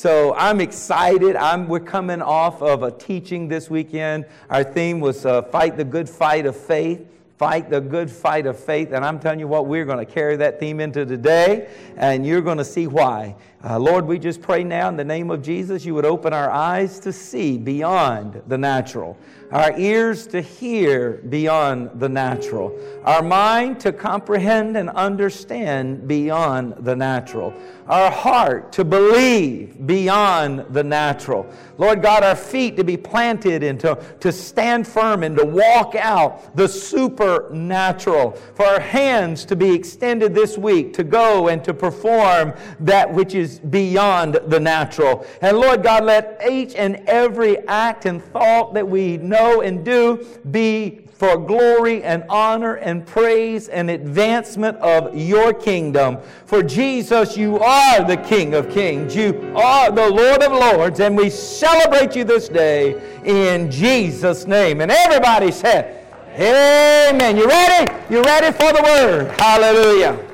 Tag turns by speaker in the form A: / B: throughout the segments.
A: So I'm excited. I'm, we're coming off of a teaching this weekend. Our theme was uh, Fight the Good Fight of Faith. Fight the good fight of faith. And I'm telling you what, we're going to carry that theme into today, and you're going to see why. Uh, Lord, we just pray now in the name of Jesus, you would open our eyes to see beyond the natural, our ears to hear beyond the natural, our mind to comprehend and understand beyond the natural, our heart to believe beyond the natural. Lord God, our feet to be planted and to, to stand firm and to walk out the supernatural, for our hands to be extended this week to go and to perform that which is is beyond the natural. And Lord God, let each and every act and thought that we know and do be for glory and honor and praise and advancement of your kingdom. For Jesus, you are the King of kings. You are the Lord of lords, and we celebrate you this day in Jesus' name. And everybody said, Amen. You ready? You ready for the word? Hallelujah.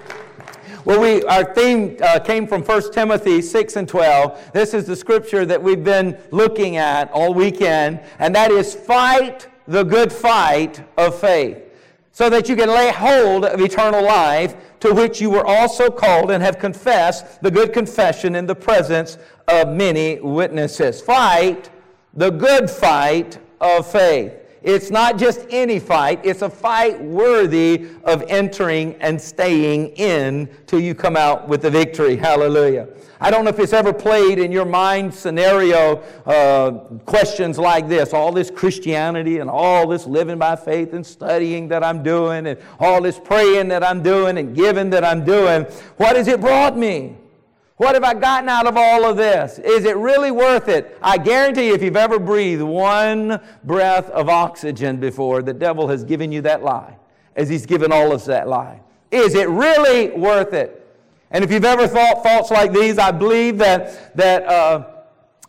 A: Well, we, our theme uh, came from 1 Timothy 6 and 12. This is the scripture that we've been looking at all weekend, and that is fight the good fight of faith, so that you can lay hold of eternal life, to which you were also called and have confessed the good confession in the presence of many witnesses. Fight the good fight of faith. It's not just any fight, it's a fight worthy of entering and staying in till you come out with the victory. Hallelujah. I don't know if it's ever played in your mind scenario uh, questions like this all this Christianity and all this living by faith and studying that I'm doing and all this praying that I'm doing and giving that I'm doing. What has it brought me? What have I gotten out of all of this? Is it really worth it? I guarantee you, if you've ever breathed one breath of oxygen before, the devil has given you that lie, as he's given all of us that lie. Is it really worth it? And if you've ever thought thoughts like these, I believe that, that uh,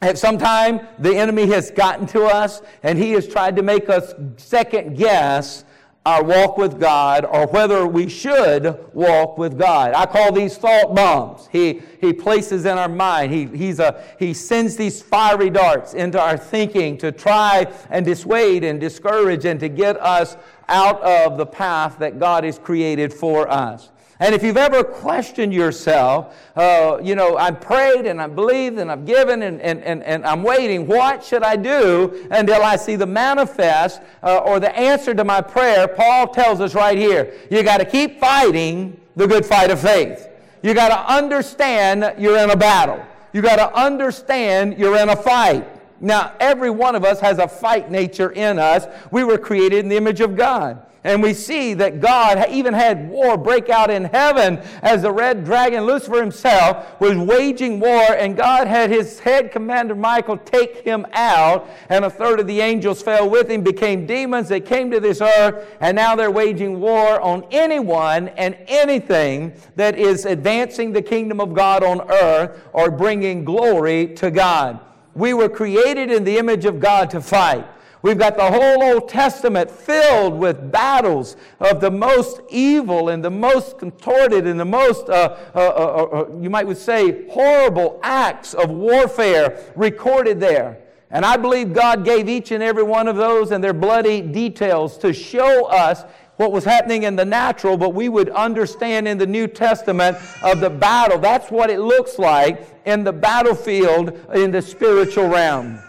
A: at some time the enemy has gotten to us and he has tried to make us second guess our walk with God or whether we should walk with God. I call these thought bombs. He, he places in our mind, he, he's a, he sends these fiery darts into our thinking to try and dissuade and discourage and to get us out of the path that God has created for us. And if you've ever questioned yourself, uh, you know, I've prayed and I've believed and I've given and, and, and, and I'm waiting. What should I do until I see the manifest uh, or the answer to my prayer? Paul tells us right here you got to keep fighting the good fight of faith. You got to understand you're in a battle. You got to understand you're in a fight. Now, every one of us has a fight nature in us. We were created in the image of God. And we see that God even had war break out in heaven as the red dragon, Lucifer himself, was waging war, and God had his head commander Michael take him out, and a third of the angels fell with him, became demons. They came to this earth, and now they're waging war on anyone and anything that is advancing the kingdom of God on earth or bringing glory to God. We were created in the image of God to fight. We've got the whole Old Testament filled with battles of the most evil and the most contorted and the most, uh, uh, uh, uh, you might would say, horrible acts of warfare recorded there. And I believe God gave each and every one of those and their bloody details to show us what was happening in the natural, but we would understand in the New Testament of the battle. That's what it looks like in the battlefield in the spiritual realm.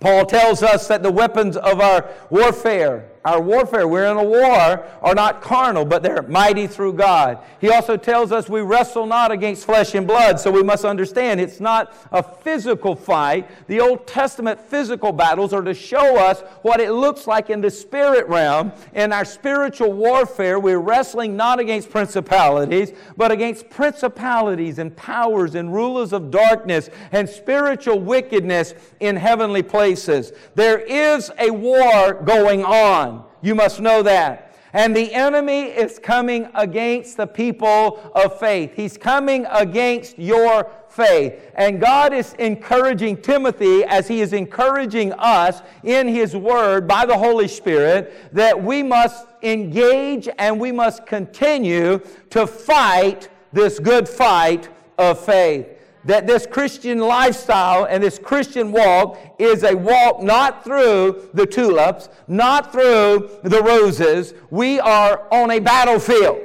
A: Paul tells us that the weapons of our warfare our warfare, we're in a war, are not carnal, but they're mighty through God. He also tells us we wrestle not against flesh and blood, so we must understand it's not a physical fight. The Old Testament physical battles are to show us what it looks like in the spirit realm. In our spiritual warfare, we're wrestling not against principalities, but against principalities and powers and rulers of darkness and spiritual wickedness in heavenly places. There is a war going on. You must know that. And the enemy is coming against the people of faith. He's coming against your faith. And God is encouraging Timothy as he is encouraging us in his word by the Holy Spirit that we must engage and we must continue to fight this good fight of faith. That this Christian lifestyle and this Christian walk is a walk not through the tulips, not through the roses. We are on a battlefield.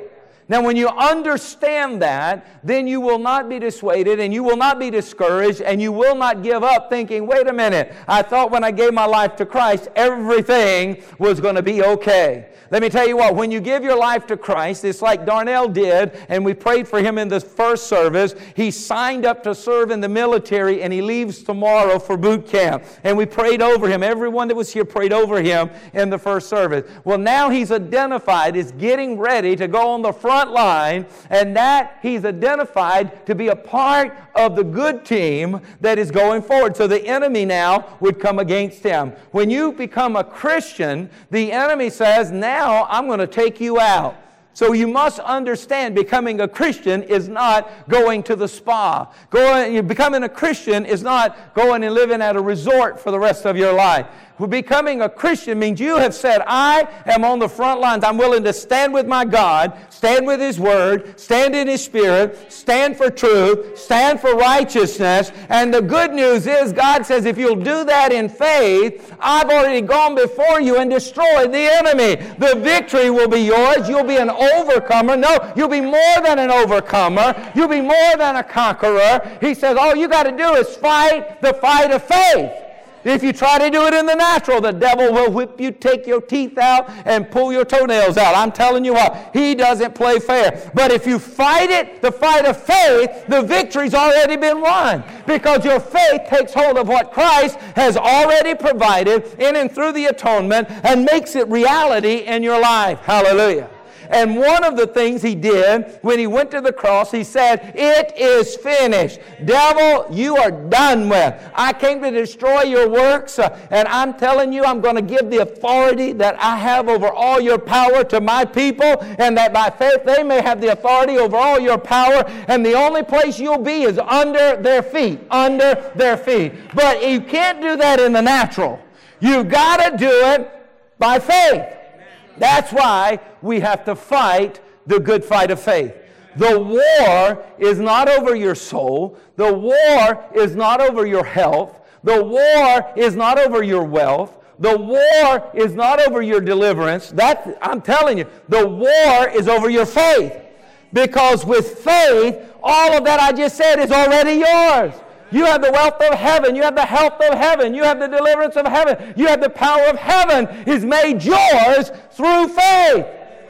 A: Now, when you understand that, then you will not be dissuaded and you will not be discouraged and you will not give up thinking, wait a minute, I thought when I gave my life to Christ, everything was going to be okay. Let me tell you what, when you give your life to Christ, it's like Darnell did, and we prayed for him in the first service. He signed up to serve in the military and he leaves tomorrow for boot camp. And we prayed over him. Everyone that was here prayed over him in the first service. Well, now he's identified as getting ready to go on the front line, and that he's identified to be a part of the good team that is going forward. So the enemy now would come against him. When you become a Christian, the enemy says, now now I'm going to take you out. So you must understand becoming a Christian is not going to the spa. Going, becoming a Christian is not going and living at a resort for the rest of your life. Becoming a Christian means you have said, I am on the front lines. I'm willing to stand with my God, stand with His Word, stand in His Spirit, stand for truth, stand for righteousness. And the good news is, God says, if you'll do that in faith, I've already gone before you and destroyed the enemy. The victory will be yours. You'll be an overcomer. No, you'll be more than an overcomer. You'll be more than a conqueror. He says, all you got to do is fight the fight of faith. If you try to do it in the natural, the devil will whip you, take your teeth out, and pull your toenails out. I'm telling you what, he doesn't play fair. But if you fight it, the fight of faith, the victory's already been won. Because your faith takes hold of what Christ has already provided in and through the atonement and makes it reality in your life. Hallelujah. And one of the things he did when he went to the cross, he said, It is finished. Devil, you are done with. I came to destroy your works, uh, and I'm telling you, I'm going to give the authority that I have over all your power to my people, and that by faith they may have the authority over all your power. And the only place you'll be is under their feet. Under their feet. But you can't do that in the natural. You've got to do it by faith. That's why we have to fight the good fight of faith. The war is not over your soul. The war is not over your health. The war is not over your wealth. The war is not over your deliverance. That I'm telling you, the war is over your faith. Because with faith, all of that I just said is already yours. You have the wealth of heaven. You have the health of heaven. You have the deliverance of heaven. You have the power of heaven is made yours through faith.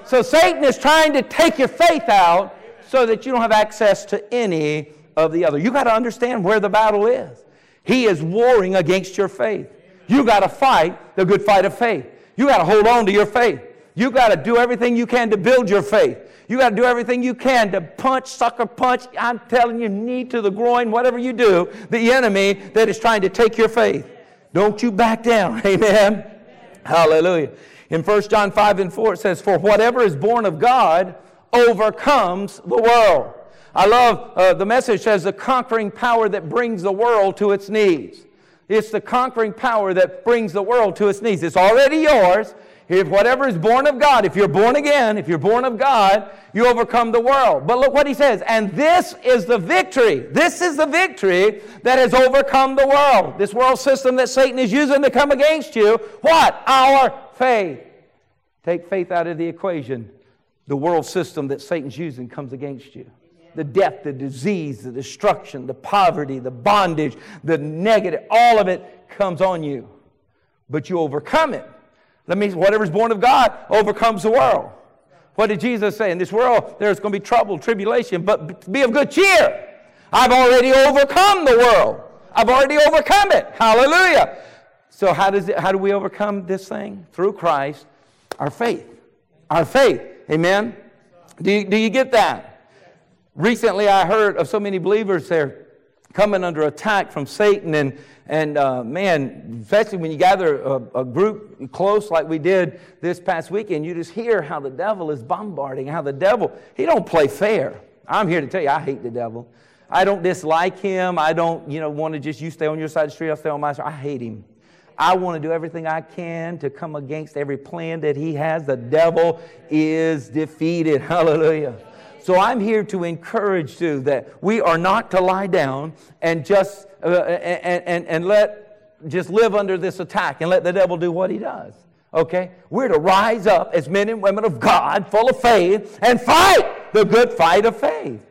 A: So Satan is trying to take your faith out so that you don't have access to any of the other. You got to understand where the battle is. He is warring against your faith. You got to fight the good fight of faith. You got to hold on to your faith. You got to do everything you can to build your faith. You got to do everything you can to punch, sucker punch. I'm telling you, knee to the groin, whatever you do, the enemy that is trying to take your faith. Don't you back down. Amen. Hallelujah. In 1 John 5 and 4, it says, For whatever is born of God overcomes the world. I love uh, the message says the conquering power that brings the world to its knees. It's the conquering power that brings the world to its knees. It's already yours. If whatever is born of God, if you're born again, if you're born of God, you overcome the world. But look what he says. And this is the victory. This is the victory that has overcome the world. This world system that Satan is using to come against you. What? Our faith. Take faith out of the equation. The world system that Satan's using comes against you. The death, the disease, the destruction, the poverty, the bondage, the negative, all of it comes on you. But you overcome it that means whatever's born of God overcomes the world. What did Jesus say? In this world, there's going to be trouble, tribulation, but be of good cheer. I've already overcome the world. I've already overcome it. Hallelujah. So, how, does it, how do we overcome this thing? Through Christ, our faith. Our faith. Amen? Do you, do you get that? Recently, I heard of so many believers there coming under attack from Satan, and and uh, man, especially when you gather a, a, group close like we did this past weekend, you just hear how the devil is bombarding, how the devil, he don't play fair. I'm here to tell you, I hate the devil. I don't dislike him. I don't, you know, want to just, you stay on your side of the street, I'll stay on my side. I hate him. I want to do everything I can to come against every plan that he has. The devil is defeated. Hallelujah. So I'm here to encourage you that we are not to lie down and just uh, and, and, and let just live under this attack and let the devil do what he does. Okay? We're to rise up as men and women of God, full of faith, and fight the good fight of faith.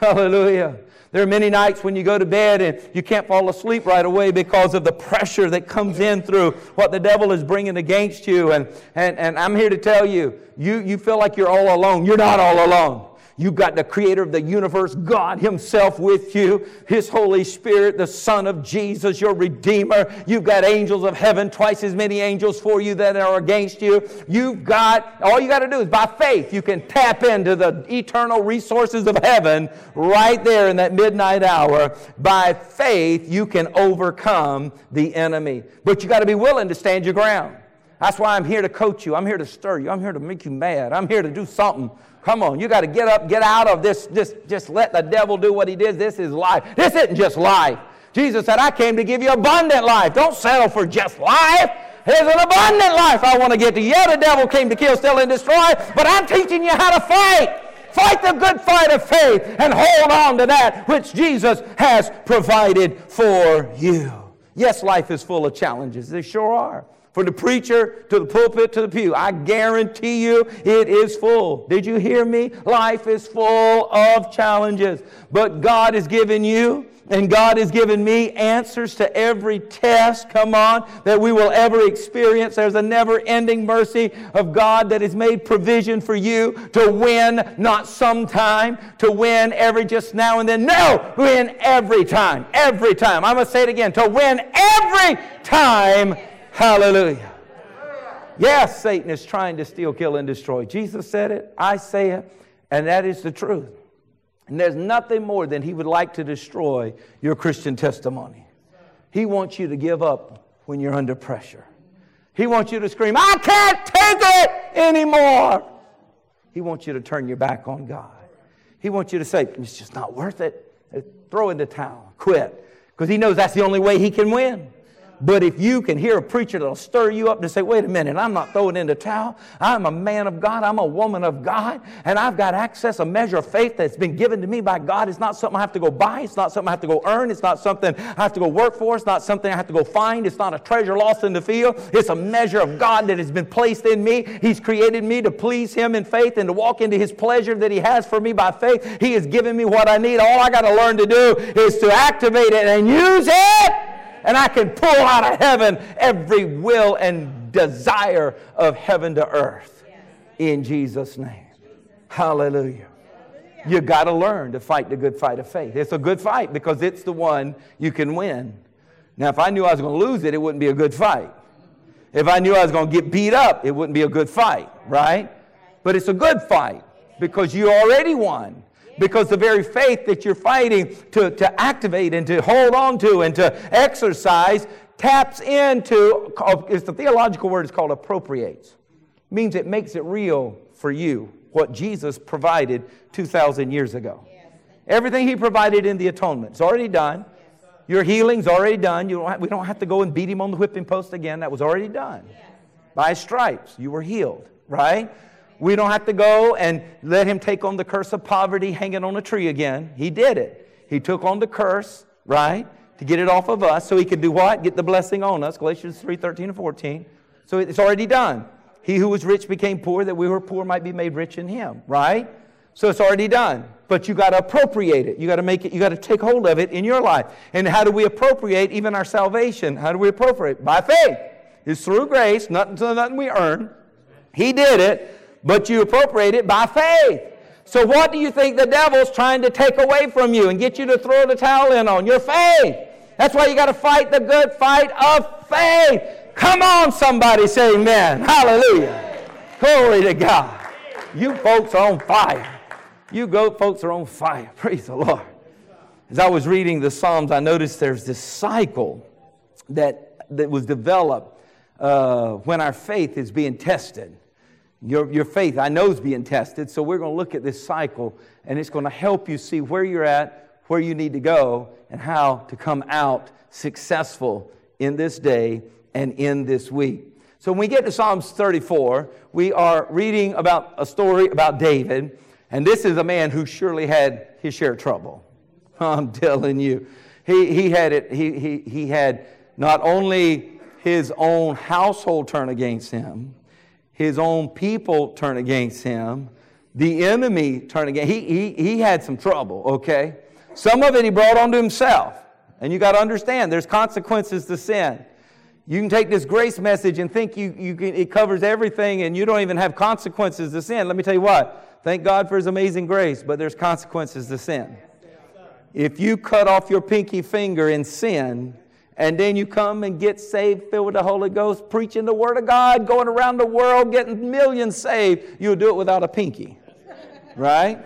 A: Hallelujah. There are many nights when you go to bed and you can't fall asleep right away because of the pressure that comes in through what the devil is bringing against you. And, and, and I'm here to tell you, you, you feel like you're all alone. You're not all alone. You've got the creator of the universe, God Himself with you, His Holy Spirit, the Son of Jesus, your Redeemer. You've got angels of heaven, twice as many angels for you that are against you. You've got, all you got to do is by faith, you can tap into the eternal resources of heaven right there in that midnight hour. By faith, you can overcome the enemy. But you got to be willing to stand your ground. That's why I'm here to coach you. I'm here to stir you. I'm here to make you mad. I'm here to do something Come on, you got to get up, get out of this. Just, just let the devil do what he did. This is life. This isn't just life. Jesus said, I came to give you abundant life. Don't settle for just life. Here's an abundant life I want to get to. Yeah, the devil came to kill, steal, and destroy, but I'm teaching you how to fight. Fight the good fight of faith and hold on to that which Jesus has provided for you. Yes, life is full of challenges. They sure are. From the preacher to the pulpit to the pew. I guarantee you it is full. Did you hear me? Life is full of challenges. But God has given you and God has given me answers to every test, come on, that we will ever experience. There's a never ending mercy of God that has made provision for you to win, not sometime, to win every just now and then. No, win every time, every time. I'm going to say it again to win every time Hallelujah. Yes, Satan is trying to steal, kill, and destroy. Jesus said it, I say it, and that is the truth. And there's nothing more than he would like to destroy your Christian testimony. He wants you to give up when you're under pressure. He wants you to scream, I can't take it anymore. He wants you to turn your back on God. He wants you to say, It's just not worth it. Throw in the towel, quit. Because he knows that's the only way he can win. But if you can hear a preacher that'll stir you up to say, wait a minute, I'm not throwing in the towel. I'm a man of God. I'm a woman of God. And I've got access, a measure of faith that's been given to me by God. It's not something I have to go buy. It's not something I have to go earn. It's not something I have to go work for. It's not something I have to go find. It's not a treasure lost in the field. It's a measure of God that has been placed in me. He's created me to please Him in faith and to walk into His pleasure that He has for me by faith. He has given me what I need. All I got to learn to do is to activate it and use it and I can pull out of heaven every will and desire of heaven to earth. In Jesus' name. Hallelujah. You got to learn to fight the good fight of faith. It's a good fight because it's the one you can win. Now, if I knew I was going to lose it, it wouldn't be a good fight. If I knew I was going to get beat up, it wouldn't be a good fight, right? But it's a good fight because you already won because the very faith that you're fighting to, to activate and to hold on to and to exercise taps into, it's the theological word is called appropriates. It means it makes it real for you, what Jesus provided 2,000 years ago. Everything he provided in the atonement is already done. Your healing's already done. You don't have, we don't have to go and beat him on the whipping post again. That was already done. By stripes, you were healed, right? We don't have to go and let him take on the curse of poverty hanging on a tree again. He did it. He took on the curse, right? To get it off of us so he could do what? Get the blessing on us. Galatians 3 13 and 14. So it's already done. He who was rich became poor that we who are poor might be made rich in him, right? So it's already done. But you got to appropriate it. You got to make it, you got to take hold of it in your life. And how do we appropriate even our salvation? How do we appropriate? By faith. It's through grace, nothing, nothing we earn. He did it but you appropriate it by faith. So, what do you think the devil's trying to take away from you and get you to throw the towel in on? Your faith. That's why you got to fight the good fight of faith. Come on, somebody say amen. Hallelujah. Glory to God. You folks are on fire. You go folks are on fire. Praise the Lord. As I was reading the Psalms, I noticed there's this cycle that, that was developed uh, when our faith is being tested. Your, your faith, I know, is being tested. So we're going to look at this cycle, and it's going to help you see where you're at, where you need to go, and how to come out successful in this day and in this week. So when we get to Psalms 34, we are reading about a story about David. And this is a man who surely had his share of trouble. I'm telling you. He, he, had it, he, he, he had not only his own household turn against him, his own people turn against him, the enemy turn against he, he, he had some trouble, okay? Some of it he brought onto himself. And you got to understand there's consequences to sin. You can take this grace message and think you, you can, it covers everything and you don't even have consequences to sin. Let me tell you what. Thank God for His amazing grace, but there's consequences to sin. If you cut off your pinky finger in sin, and then you come and get saved, filled with the Holy Ghost, preaching the Word of God, going around the world, getting millions saved, you'll do it without a pinky. Right?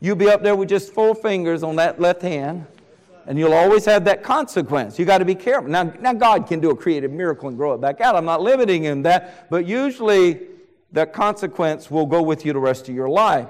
A: You'll be up there with just four fingers on that left hand, and you'll always have that consequence. You got to be careful. Now, now, God can do a creative miracle and grow it back out. I'm not limiting him that, but usually that consequence will go with you the rest of your life.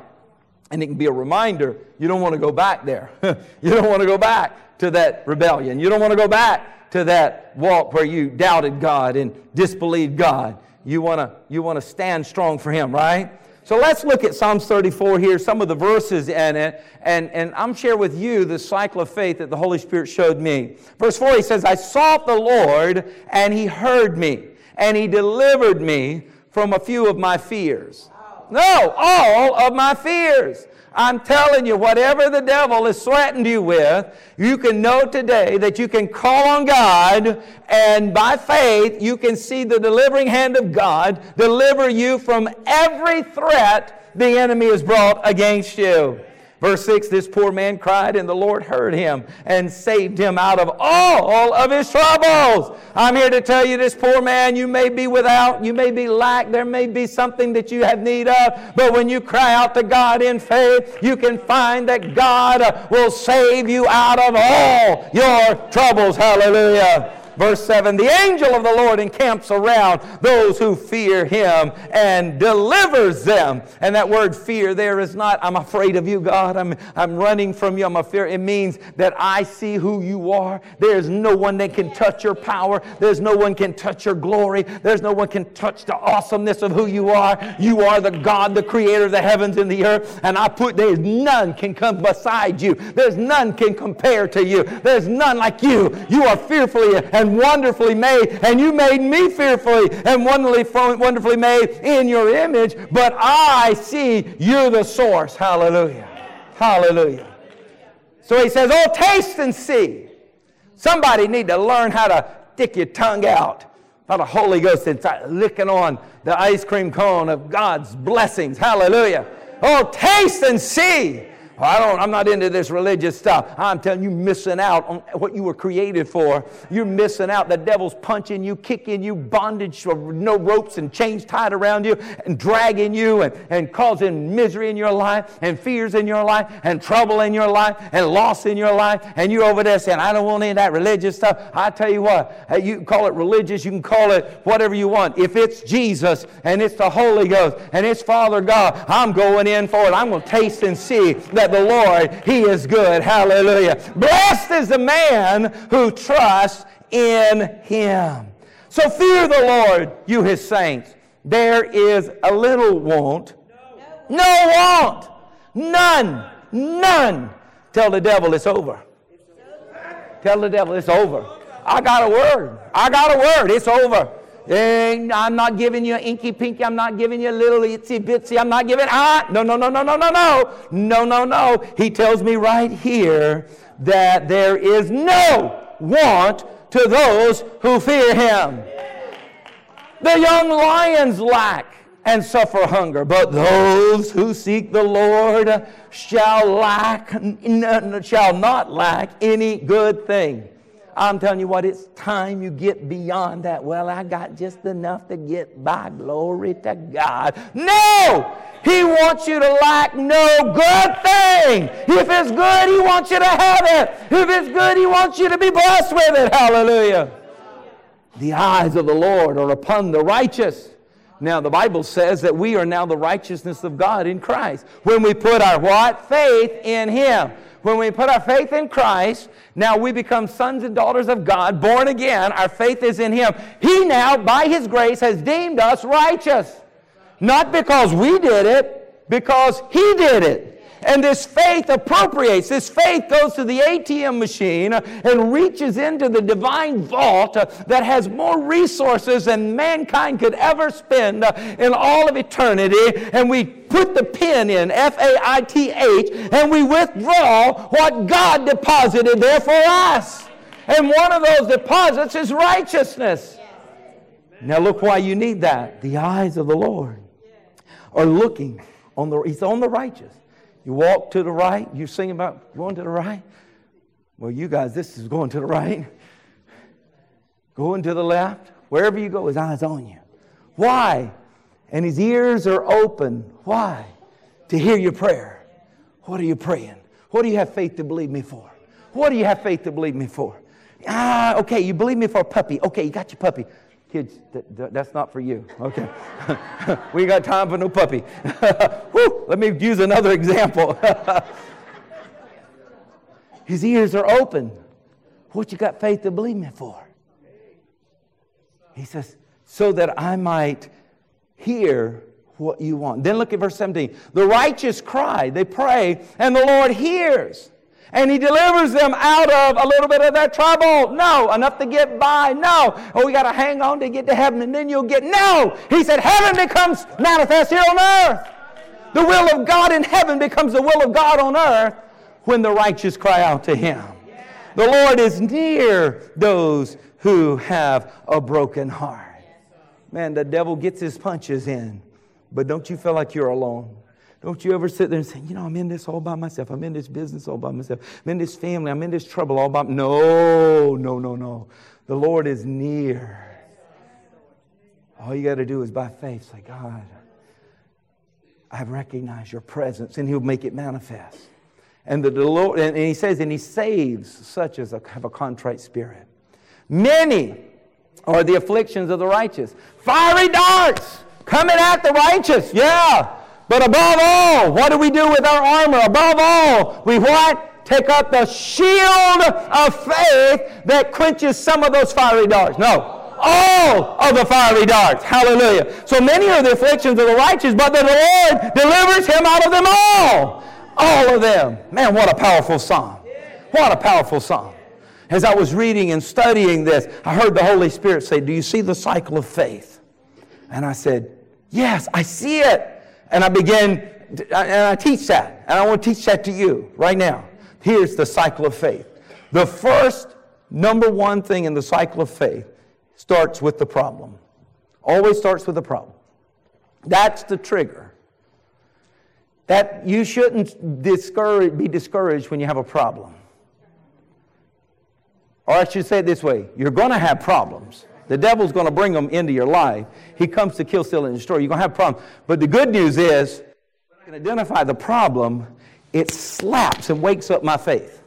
A: And it can be a reminder you don't want to go back there. you don't want to go back to that rebellion. You don't want to go back to that walk where you doubted God and disbelieved God. You want to you want to stand strong for Him, right? So let's look at Psalms 34 here, some of the verses in it, and, and I'm sharing with you the cycle of faith that the Holy Spirit showed me. Verse 4, he says, I sought the Lord, and he heard me, and he delivered me from a few of my fears. No, all of my fears. I'm telling you, whatever the devil has threatened you with, you can know today that you can call on God, and by faith, you can see the delivering hand of God deliver you from every threat the enemy has brought against you. Verse 6 This poor man cried, and the Lord heard him and saved him out of all of his troubles. I'm here to tell you, this poor man, you may be without, you may be lack, there may be something that you have need of, but when you cry out to God in faith, you can find that God will save you out of all your troubles. Hallelujah. Verse 7 The angel of the Lord encamps around those who fear him and delivers them. And that word fear there is not, I'm afraid of you, God. I'm, I'm running from you. I'm afraid. It means that I see who you are. There's no one that can touch your power. There's no one can touch your glory. There's no one can touch the awesomeness of who you are. You are the God, the creator of the heavens and the earth. And I put, there's none can come beside you. There's none can compare to you. There's none like you. You are fearfully and and wonderfully made, and you made me fearfully and wonderfully, made in your image, but I see you're the source. Hallelujah. Hallelujah. So he says, Oh, taste and see. Somebody need to learn how to stick your tongue out. Not a Holy Ghost inside, licking on the ice cream cone of God's blessings. Hallelujah. Oh, taste and see I don't, I'm not into this religious stuff. I'm telling you, missing out on what you were created for. You're missing out. The devil's punching you, kicking you, bondage, no ropes and chains tied around you, and dragging you, and, and causing misery in your life, and fears in your life, and trouble in your life, and loss in your life. And you're over there saying, I don't want any of that religious stuff. I tell you what, you can call it religious, you can call it whatever you want. If it's Jesus, and it's the Holy Ghost, and it's Father God, I'm going in for it. I'm going to taste and see that that the Lord, He is good. Hallelujah. Blessed is the man who trusts in Him. So fear the Lord, you His saints. There is a little want. No want. None. None. Tell the devil it's over. Tell the devil it's over. I got a word. I got a word. It's over. I'm not giving you inky pinky. I'm not giving you little itsy bitsy. I'm not giving, ah, no, no, no, no, no, no, no. No, no, no. He tells me right here that there is no want to those who fear him. The young lions lack and suffer hunger, but those who seek the Lord shall lack, shall not lack any good thing. I'm telling you what, it's time you get beyond that. Well, I got just enough to get by. Glory to God. No! He wants you to lack no good thing. If it's good, He wants you to have it. If it's good, He wants you to be blessed with it. Hallelujah. The eyes of the Lord are upon the righteous. Now, the Bible says that we are now the righteousness of God in Christ. When we put our what? Faith in Him. When we put our faith in Christ, now we become sons and daughters of God, born again. Our faith is in Him. He now, by His grace, has deemed us righteous. Not because we did it, because He did it. And this faith appropriates. This faith goes to the ATM machine and reaches into the divine vault that has more resources than mankind could ever spend in all of eternity. And we put the pin in, F A I T H, and we withdraw what God deposited there for us. And one of those deposits is righteousness. Now look why you need that. The eyes of the Lord are looking on the he's on the righteous. You walk to the right, you sing about going to the right. Well, you guys, this is going to the right. Going to the left. Wherever you go, his eyes on you. Why? And his ears are open. Why? To hear your prayer. What are you praying? What do you have faith to believe me for? What do you have faith to believe me for? Ah, okay, you believe me for a puppy. Okay, you got your puppy. Kids, that's not for you. Okay. we got time for no puppy. Whew, let me use another example. His ears are open. What you got faith to believe me for? He says, so that I might hear what you want. Then look at verse 17. The righteous cry, they pray, and the Lord hears and he delivers them out of a little bit of their trouble. No, enough to get by. No. Oh, we got to hang on to get to heaven and then you'll get. No. He said heaven becomes manifest here on earth. The will of God in heaven becomes the will of God on earth when the righteous cry out to him. The Lord is near those who have a broken heart. Man, the devil gets his punches in, but don't you feel like you're alone? Don't you ever sit there and say, you know, I'm in this all by myself. I'm in this business all by myself. I'm in this family. I'm in this trouble all by myself. No, no, no, no. The Lord is near. All you got to do is by faith say, God, I recognize your presence, and He'll make it manifest. And the Lord, and He says, and He saves such as have a contrite spirit. Many are the afflictions of the righteous. Fiery darts coming at the righteous. Yeah. But above all, what do we do with our armor? Above all, we what? Take up the shield of faith that quenches some of those fiery darts. No. All of the fiery darts. Hallelujah. So many are the afflictions of the righteous, but the Lord delivers him out of them all. All of them. Man, what a powerful psalm. What a powerful psalm. As I was reading and studying this, I heard the Holy Spirit say, Do you see the cycle of faith? And I said, Yes, I see it. And I begin, and I teach that. And I want to teach that to you right now. Here's the cycle of faith. The first, number one thing in the cycle of faith starts with the problem. Always starts with the problem. That's the trigger. That you shouldn't discourage, be discouraged when you have a problem. Or I should say it this way you're going to have problems. The devil's going to bring them into your life. He comes to kill, steal, and destroy. You're going to have problems. But the good news is, when I can identify the problem, it slaps and wakes up my faith.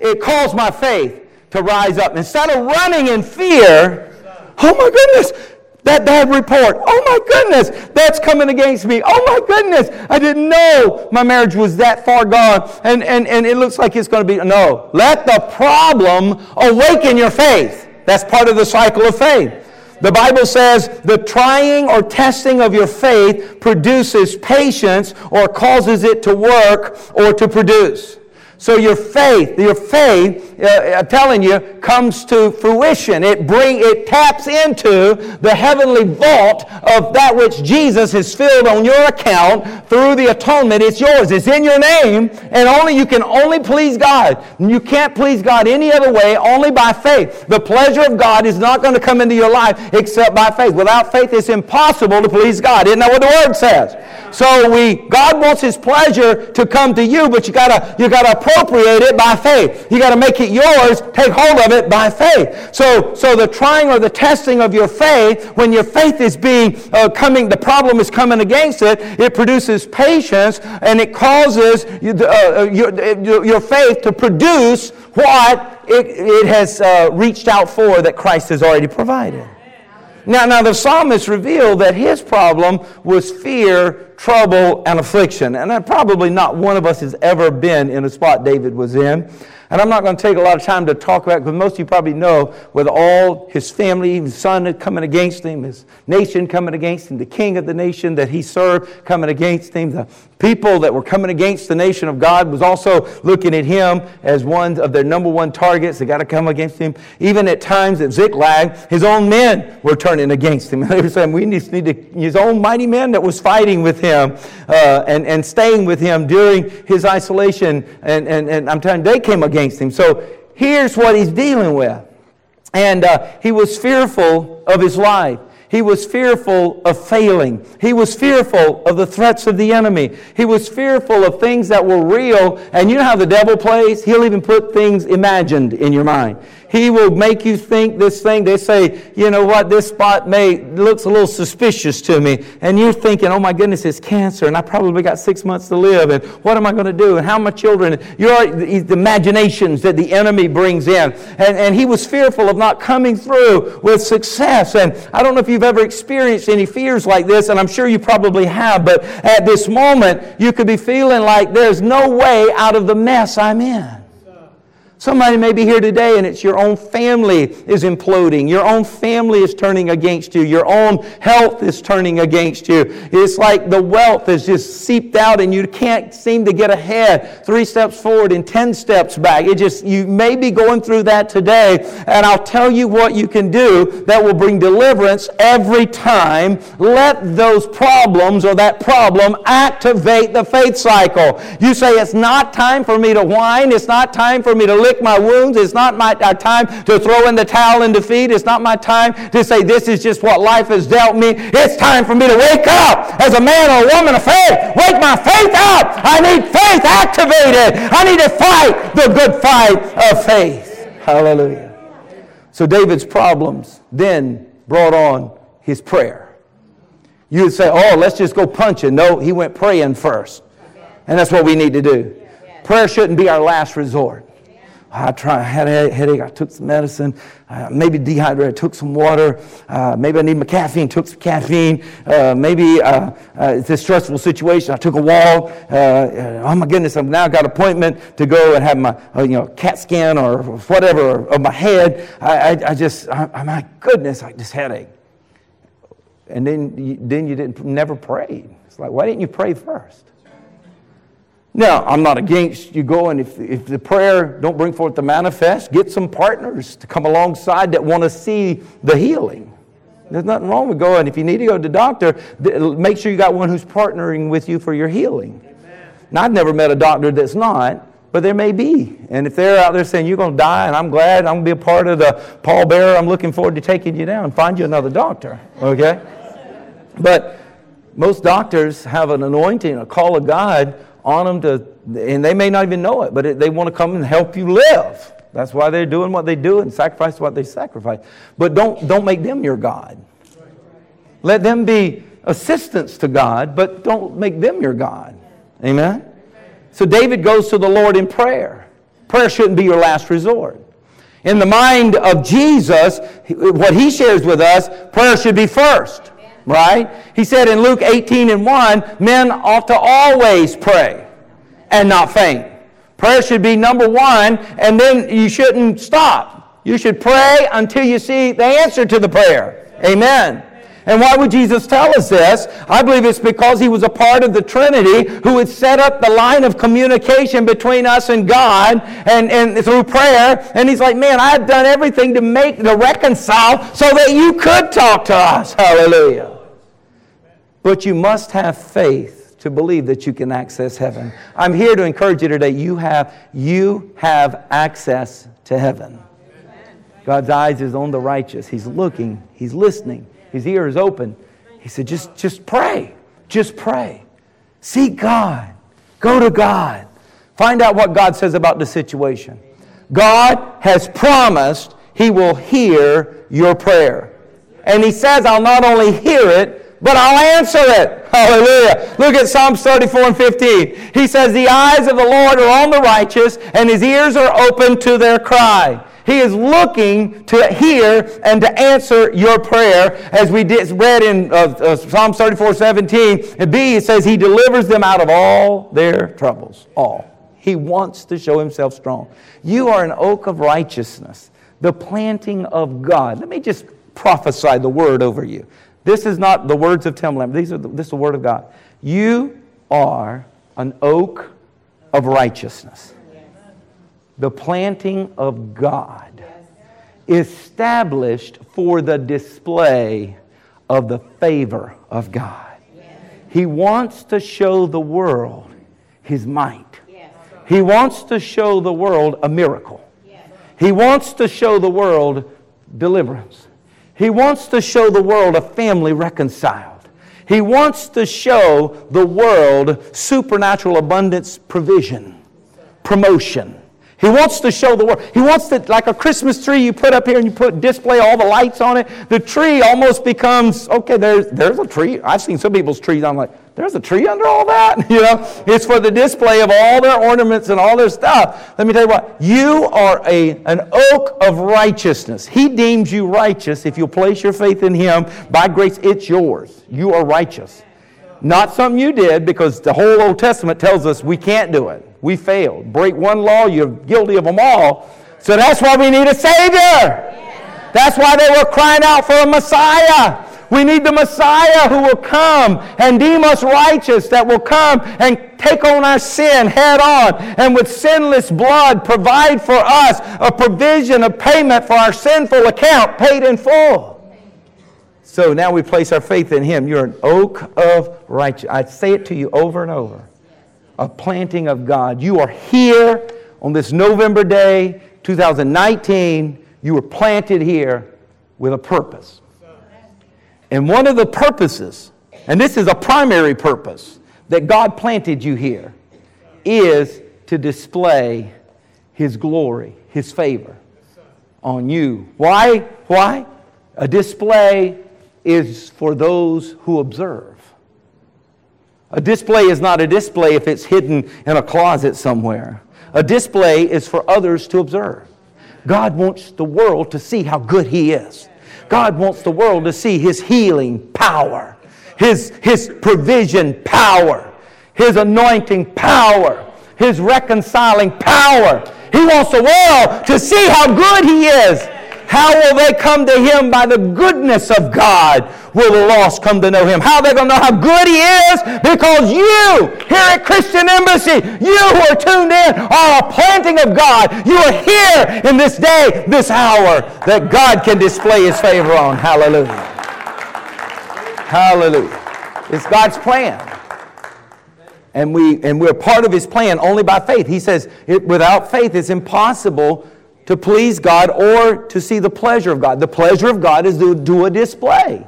A: It calls my faith to rise up. Instead of running in fear, oh my goodness, that bad report. Oh my goodness, that's coming against me. Oh my goodness, I didn't know my marriage was that far gone. And, and, and it looks like it's going to be. No, let the problem awaken your faith. That's part of the cycle of faith. The Bible says the trying or testing of your faith produces patience or causes it to work or to produce. So your faith, your faith, uh, I'm telling you, comes to fruition. It bring, it taps into the heavenly vault of that which Jesus has filled on your account through the atonement. It's yours. It's in your name, and only you can only please God. You can't please God any other way, only by faith. The pleasure of God is not going to come into your life except by faith. Without faith, it's impossible to please God. Isn't that what the Word says? So we, God wants His pleasure to come to you, but you gotta, you gotta appropriate it by faith. You got to make it yours, take hold of it by faith. So, so the trying or the testing of your faith, when your faith is being uh, coming, the problem is coming against it, it produces patience and it causes uh, uh your, your faith to produce what it, it has uh, reached out for that Christ has already provided. Now, now the psalmist revealed that his problem was fear, trouble, and affliction. And probably not one of us has ever been in a spot David was in. And I'm not going to take a lot of time to talk about it because most of you probably know with all his family, his son coming against him, his nation coming against him, the king of the nation that he served coming against him, the people that were coming against the nation of God was also looking at him as one of their number one targets. They got to come against him. Even at times at Ziklag, his own men were turning against him. They were saying, we just need to, his own mighty men that was fighting with him uh, and, and staying with him during his isolation. And, and, and I'm telling you, they came against him. So here's what he's dealing with. And uh, he was fearful of his life. He was fearful of failing. He was fearful of the threats of the enemy. He was fearful of things that were real. And you know how the devil plays? He'll even put things imagined in your mind. He will make you think this thing. They say, you know what, this spot may looks a little suspicious to me. And you're thinking, oh my goodness, it's cancer, and I probably got six months to live, and what am I going to do? And how are my children? Your the imaginations that the enemy brings in. And, and he was fearful of not coming through with success. And I don't know if you've ever experienced any fears like this, and I'm sure you probably have, but at this moment, you could be feeling like there's no way out of the mess I'm in. Somebody may be here today and it's your own family is imploding. Your own family is turning against you. Your own health is turning against you. It's like the wealth is just seeped out and you can't seem to get ahead. Three steps forward and ten steps back. It just, you may be going through that today. And I'll tell you what you can do that will bring deliverance every time. Let those problems or that problem activate the faith cycle. You say, it's not time for me to whine. It's not time for me to lick lick my wounds. It's not my uh, time to throw in the towel in defeat. It's not my time to say this is just what life has dealt me. It's time for me to wake up as a man or a woman of faith. Wake my faith up. I need faith activated. I need to fight the good fight of faith. Hallelujah. So David's problems then brought on his prayer. You would say, oh, let's just go punching. No, he went praying first. And that's what we need to do. Prayer shouldn't be our last resort. I tried, had a headache, I took some medicine, uh, maybe dehydrated, took some water, uh, maybe I need my caffeine, took some caffeine, uh, maybe uh, uh, it's a stressful situation, I took a walk, uh, oh my goodness, I've now got an appointment to go and have my you know, CAT scan or whatever of my head. I, I, I just, I, my goodness, I just headache. And then, you, then you didn't, never prayed. It's like, why didn't you pray first? Now, I'm not against you going, if, if the prayer don't bring forth the manifest, get some partners to come alongside that want to see the healing. There's nothing wrong with going. If you need to go to the doctor, make sure you got one who's partnering with you for your healing. Now, I've never met a doctor that's not, but there may be. And if they're out there saying, you're going to die, and I'm glad I'm going to be a part of the pallbearer, I'm looking forward to taking you down, find you another doctor, okay? But most doctors have an anointing, a call of God on them to, and they may not even know it, but it, they want to come and help you live. That's why they're doing what they do and sacrifice what they sacrifice. But don't, don't make them your God. Let them be assistants to God, but don't make them your God. Amen? So David goes to the Lord in prayer. Prayer shouldn't be your last resort. In the mind of Jesus, what he shares with us, prayer should be first right? He said in Luke 18 and 1, men ought to always pray and not faint. Prayer should be number one, and then you shouldn't stop. You should pray until you see the answer to the prayer. Amen. And why would Jesus tell us this? I believe it's because he was a part of the Trinity who had set up the line of communication between us and God and, and through prayer. And he's like, man, I've done everything to make, to reconcile so that you could talk to us. Hallelujah. But you must have faith to believe that you can access heaven. I'm here to encourage you today. You have, you have access to heaven. God's eyes is on the righteous. He's looking, he's listening, his ear is open. He said, just, just pray. Just pray. Seek God. Go to God. Find out what God says about the situation. God has promised he will hear your prayer. And he says, I'll not only hear it, but I'll answer it. Hallelujah. Look at Psalms 34 and 15. He says, The eyes of the Lord are on the righteous, and his ears are open to their cry. He is looking to hear and to answer your prayer. As we did, read in uh, uh, Psalm 34 17, and B, it says, He delivers them out of all their troubles. All. He wants to show himself strong. You are an oak of righteousness, the planting of God. Let me just prophesy the word over you. This is not the words of Tim Lambert. These are the, this is the word of God. You are an oak of righteousness, the planting of God, established for the display of the favor of God. He wants to show the world his might. He wants to show the world a miracle. He wants to show the world deliverance. He wants to show the world a family reconciled. He wants to show the world supernatural abundance provision, promotion. He wants to show the world. He wants to, like a Christmas tree you put up here and you put display all the lights on it. The tree almost becomes, okay, there's, there's a tree. I've seen some people's trees. I'm like, there's a tree under all that. You know, it's for the display of all their ornaments and all their stuff. Let me tell you what, you are a, an oak of righteousness. He deems you righteous if you place your faith in Him. By grace, it's yours. You are righteous. Not something you did because the whole Old Testament tells us we can't do it. We failed. Break one law, you're guilty of them all. So that's why we need a Savior. That's why they were crying out for a Messiah. We need the Messiah who will come and deem us righteous, that will come and take on our sin head on, and with sinless blood provide for us a provision a payment for our sinful account paid in full. So now we place our faith in Him. You're an oak of righteousness. I say it to you over and over a planting of God. You are here on this November day, 2019. You were planted here with a purpose. And one of the purposes, and this is a primary purpose, that God planted you here, is to display His glory, His favor on you. Why? Why? A display is for those who observe. A display is not a display if it's hidden in a closet somewhere. A display is for others to observe. God wants the world to see how good He is. God wants the world to see His healing power, His, His provision power, His anointing power, His reconciling power. He wants the world to see how good He is how will they come to him by the goodness of God? Will the lost come to know him? How are they going to know how good he is? Because you, here at Christian Embassy, you who are tuned in, are a planting of God. You are here in this day, this hour, that God can display his favor on. Hallelujah. Hallelujah. It's God's plan. And, we, and we're part of his plan only by faith. He says, it, without faith, it's impossible to please God or to see the pleasure of God. The pleasure of God is to do a display.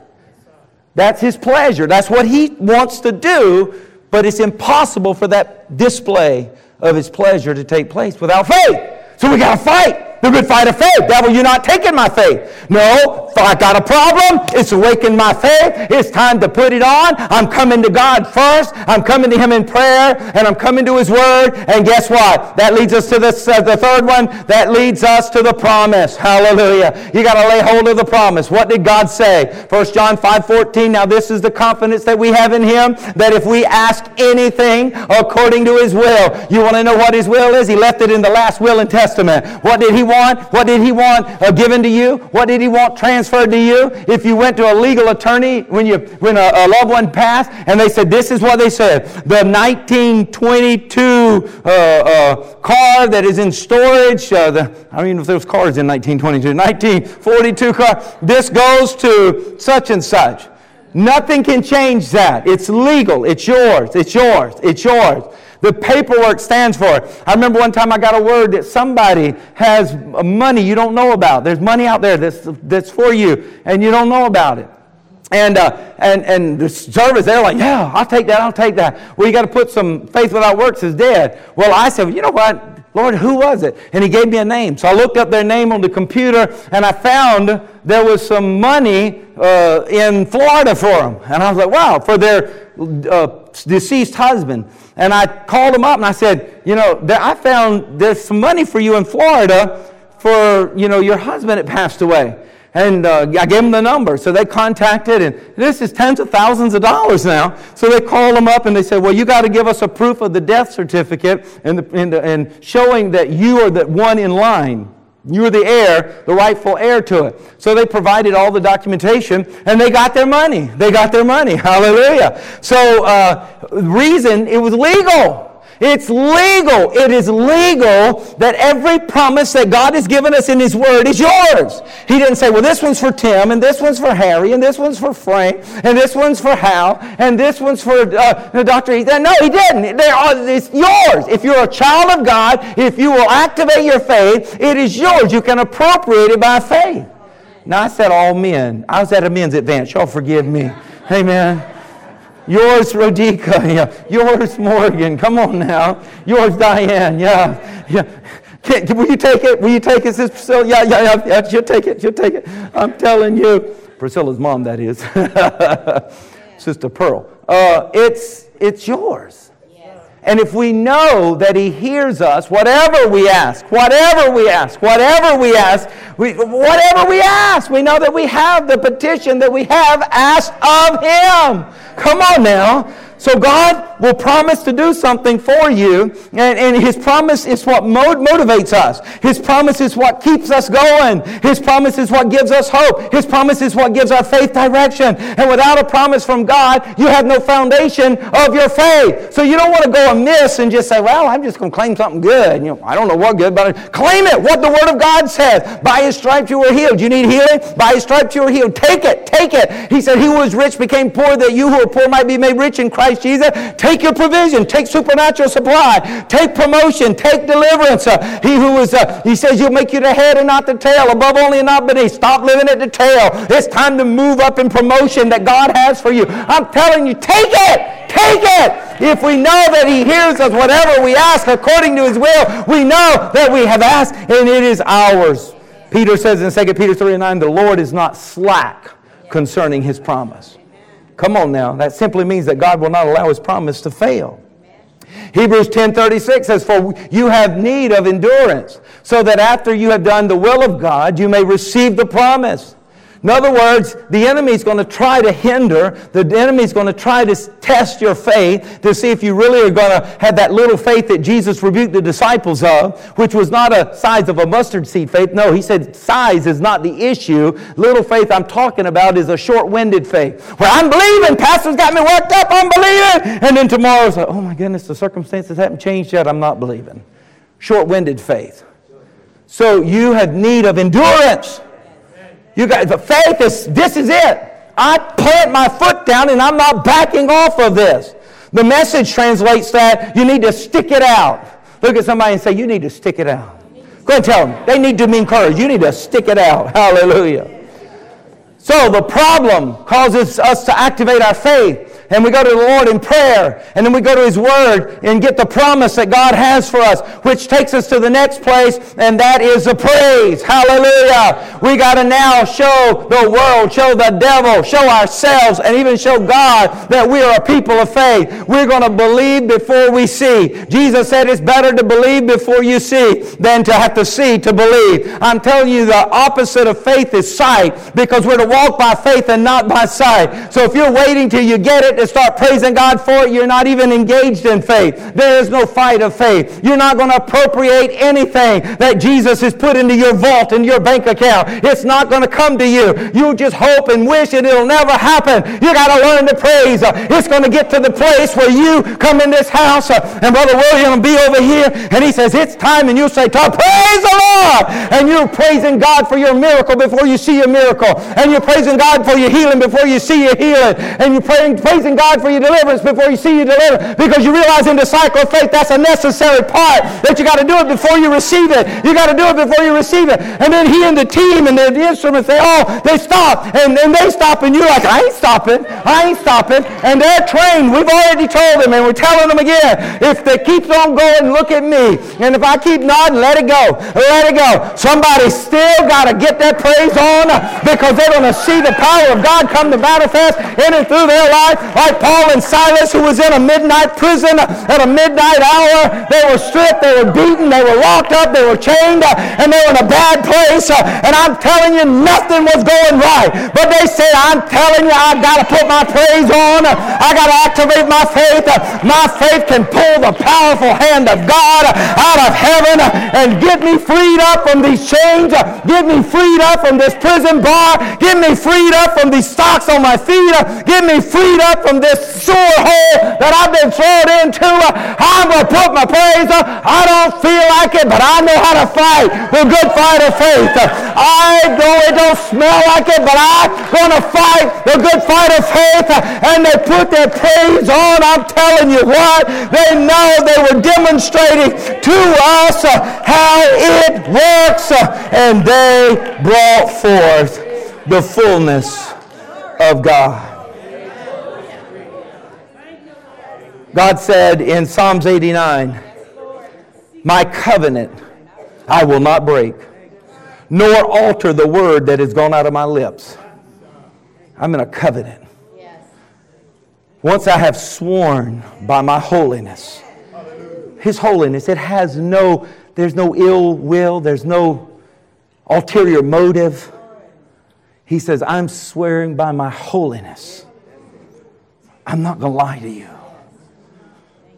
A: That's His pleasure. That's what He wants to do, but it's impossible for that display of His pleasure to take place without faith. So we got to fight the good fight of faith. Devil, you're not taking my faith. No, I got a problem. It's awakened my faith. It's time to put it on. I'm coming to God first. I'm coming to Him in prayer, and I'm coming to His Word. And guess what? That leads us to this, uh, the third one. That leads us to the promise. Hallelujah. You got to lay hold of the promise. What did God say? 1 John 5 14. Now, this is the confidence that we have in Him that if we ask anything according to His will, you want to know what His will is? He left it in the last will and testament. What did He want? What did he want uh, given to you? What did he want transferred to you? If you went to a legal attorney when, you, when a, a loved one passed and they said, this is what they said. The 1922 uh, uh, car that is in storage, uh, the, I don't even know if there was cars in 1922, 1942 car, this goes to such and such. Nothing can change that. It's legal. It's yours. It's yours. It's yours. The paperwork stands for. I remember one time I got a word that somebody has money you don't know about. There's money out there that's, that's for you, and you don't know about it. And, uh, and, and the service, they're like, yeah, I'll take that, I'll take that. Well, you got to put some faith without works is dead. Well, I said, well, you know what? Lord, who was it? And he gave me a name. So I looked up their name on the computer and I found there was some money uh, in Florida for them. And I was like, wow, for their uh, deceased husband. And I called them up and I said, you know, I found there's some money for you in Florida for, you know, your husband that passed away. And uh, I gave them the number. So they contacted, and this is tens of thousands of dollars now. So they called them up and they said, Well, you got to give us a proof of the death certificate and, the, and, the, and showing that you are the one in line. You're the heir, the rightful heir to it. So they provided all the documentation and they got their money. They got their money. Hallelujah. So, uh, reason, it was legal. It's legal. It is legal that every promise that God has given us in His Word is yours. He didn't say, well, this one's for Tim, and this one's for Harry, and this one's for Frank, and this one's for Hal, and this one's for uh, Dr. Ethan. No, He didn't. They are, it's yours. If you're a child of God, if you will activate your faith, it is yours. You can appropriate it by faith. Now, I said all men. I was at a men's advance. Y'all forgive me. Amen. Yours, Rodica. Yeah. Yours, Morgan. Come on now. Yours, Diane. Yeah. Yeah. Can, will you take it? Will you take it, Sister Priscilla? Yeah, yeah, yeah, yeah. She'll take it. She'll take it. I'm telling you. Priscilla's mom, that is. Sister Pearl. Uh, it's, it's yours. And if we know that He hears us, whatever we ask, whatever we ask, whatever we ask, we, whatever we ask, we know that we have the petition that we have asked of Him. Come on now. So God will promise to do something for you, and, and His promise is what motivates us. His promise is what keeps us going. His promise is what gives us hope. His promise is what gives our faith direction. And without a promise from God, you have no foundation of your faith. So you don't want to go amiss and just say, well, I'm just going to claim something good. You know, I don't know what good, but I claim it, what the Word of God says. By His stripes you were healed. You need healing? By His stripes you were healed. Take it, take it. He said, he who was rich became poor that you who are poor might be made rich in Christ Jesus. Take your provision. Take supernatural supply. Take promotion. Take deliverance. Uh, he who is, uh, he says, you'll make you the head and not the tail, above only and not beneath. Stop living at the tail. It's time to move up in promotion that God has for you. I'm telling you, take it. Take it. If we know that he hears us whatever we ask according to his will, we know that we have asked and it is ours. Peter says in 2 Peter 3 and 9, the Lord is not slack concerning his promise. Come on now. That simply means that God will not allow his promise to fail. Hebrews 10:36 says for you have need of endurance so that after you have done the will of God you may receive the promise. In other words, the enemy is going to try to hinder, the enemy is going to try to test your faith to see if you really are going to have that little faith that Jesus rebuked the disciples of, which was not a size of a mustard seed faith. No, he said size is not the issue. Little faith I'm talking about is a short winded faith. Well, I'm believing. Pastor's got me worked up. I'm believing. And then tomorrow's like, oh my goodness, the circumstances haven't changed yet. I'm not believing. Short winded faith. So you have need of endurance. You got the faith is this is it. I plant my foot down and I'm not backing off of this. The message translates that you need to stick it out. Look at somebody and say, You need to stick it out. Go ahead and tell them. They need to be encouraged. You need to stick it out. Hallelujah. So the problem causes us to activate our faith and we go to the Lord in prayer, and then we go to His Word and get the promise that God has for us, which takes us to the next place, and that is the praise. Hallelujah. We got to now show the world, show the devil, show ourselves, and even show God that we are a people of faith. We're going to believe before we see. Jesus said it's better to believe before you see than to have to see to believe. I'm telling you, the opposite of faith is sight because we're to walk by faith and not by sight. So if you're waiting till you get it, to start praising God for it, you're not even engaged in faith. There is no fight of faith. You're not going to appropriate anything that Jesus has put into your vault and your bank account. It's not going to come to you. You just hope and wish and it'll never happen. You got to learn to praise. It's going to get to the place where you come in this house uh, and Brother William will be over here and he says, It's time. And you say, Praise the Lord. And you're praising God for your miracle before you see your miracle. And you're praising God for your healing before you see your healing. And you're praying, praising praising God for your deliverance before you see you delivered because you realize in the cycle of faith that's a necessary part that you got to do it before you receive it. You got to do it before you receive it. And then he and the team and the, the instruments, they all, they stop. And then they stop and you're like, I ain't stopping. I ain't stopping. And they're trained. We've already told them and we're telling them again, if they keep on going, look at me. And if I keep nodding, let it go. Let it go. Somebody still got to get that praise on because they're going to see the power of God come to manifest in and through their life like Paul and Silas, who was in a midnight prison at a midnight hour. They were stripped, they were beaten, they were locked up, they were chained, uh, and they were in a bad place. Uh, and I'm telling you, nothing was going right. But they said, I'm telling you, I've got to put my praise on. I got to activate my faith. My faith can pull the powerful hand of God out of heaven and get me freed up from these chains. Uh, get me freed up from this prison bar. Get me freed up from these stocks on my feet. Get me freed up from this sore hole that I've been thrown into. I'm going to put my praise on. I don't feel like it, but I know how to fight the good fight of faith. I know it don't smell like it, but I'm going to fight the good fight of faith. And they put their praise on. I'm telling you what, they know they were demonstrating to us how it works. And they brought forth the fullness of God. God said in Psalms 89, My covenant I will not break, nor alter the word that has gone out of my lips. I'm in a covenant. Once I have sworn by my holiness, His holiness, it has no, there's no ill will, there's no ulterior motive. He says, I'm swearing by my holiness. I'm not going to lie to you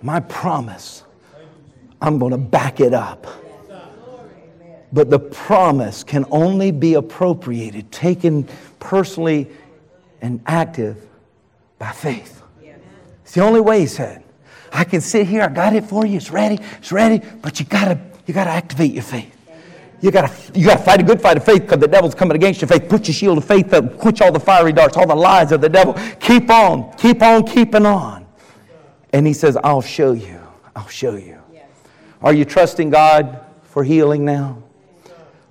A: my promise, I'm going to back it up. But the promise can only be appropriated, taken personally and active by faith. It's the only way, he said. I can sit here, I got it for you, it's ready, it's ready, but you gotta, you gotta activate your faith. You gotta, you gotta fight a good fight of faith because the devil's coming against your faith. Put your shield of faith up, quench all the fiery darts, all the lies of the devil. Keep on, keep on keeping on. And he says, I'll show you. I'll show you. Yes. Are you trusting God for healing now?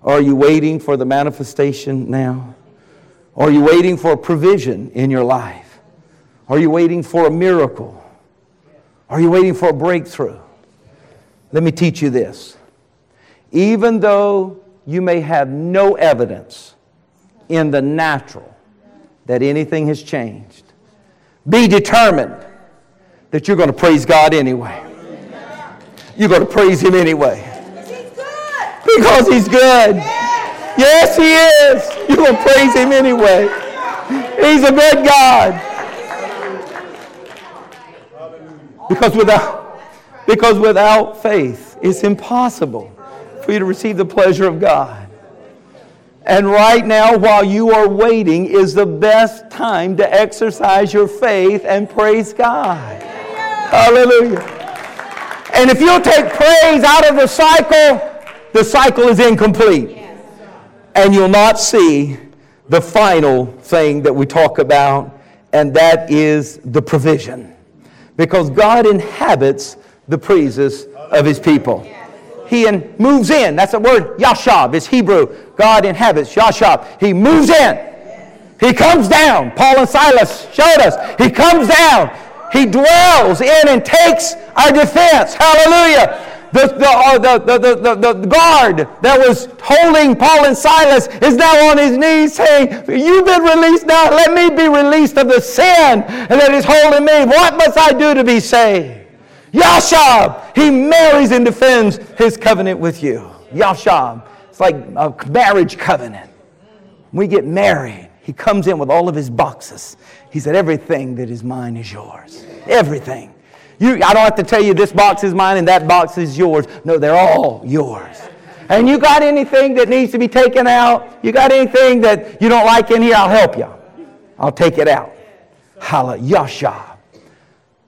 A: Are you waiting for the manifestation now? Are you waiting for a provision in your life? Are you waiting for a miracle? Are you waiting for a breakthrough? Let me teach you this. Even though you may have no evidence in the natural that anything has changed, be determined that you're going to praise God anyway. You're going to praise Him anyway. Because He's good. Yes, He is. You're going to praise Him anyway. He's a good God. Because without, because without faith, it's impossible for you to receive the pleasure of God. And right now, while you are waiting, is the best time to exercise your faith and praise God. Hallelujah. And if you'll take praise out of the cycle, the cycle is incomplete. And you'll not see the final thing that we talk about, and that is the provision. Because God inhabits the praises of his people. He in, moves in. That's the word yashab. It's Hebrew. God inhabits yashab. He moves in. He comes down. Paul and Silas showed us. He comes down. He dwells in and takes our defense. Hallelujah. The, the, uh, the, the, the, the, guard that was holding Paul and Silas is now on his knees saying, You've been released now. Let me be released of the sin that is holding me. What must I do to be saved? Yashab, he marries and defends his covenant with you. Yashab, it's like a marriage covenant. We get married. He comes in with all of his boxes. He said, Everything that is mine is yours. Everything. You, I don't have to tell you this box is mine and that box is yours. No, they're all yours. And you got anything that needs to be taken out? You got anything that you don't like in here? I'll help you. I'll take it out. Hallelujah.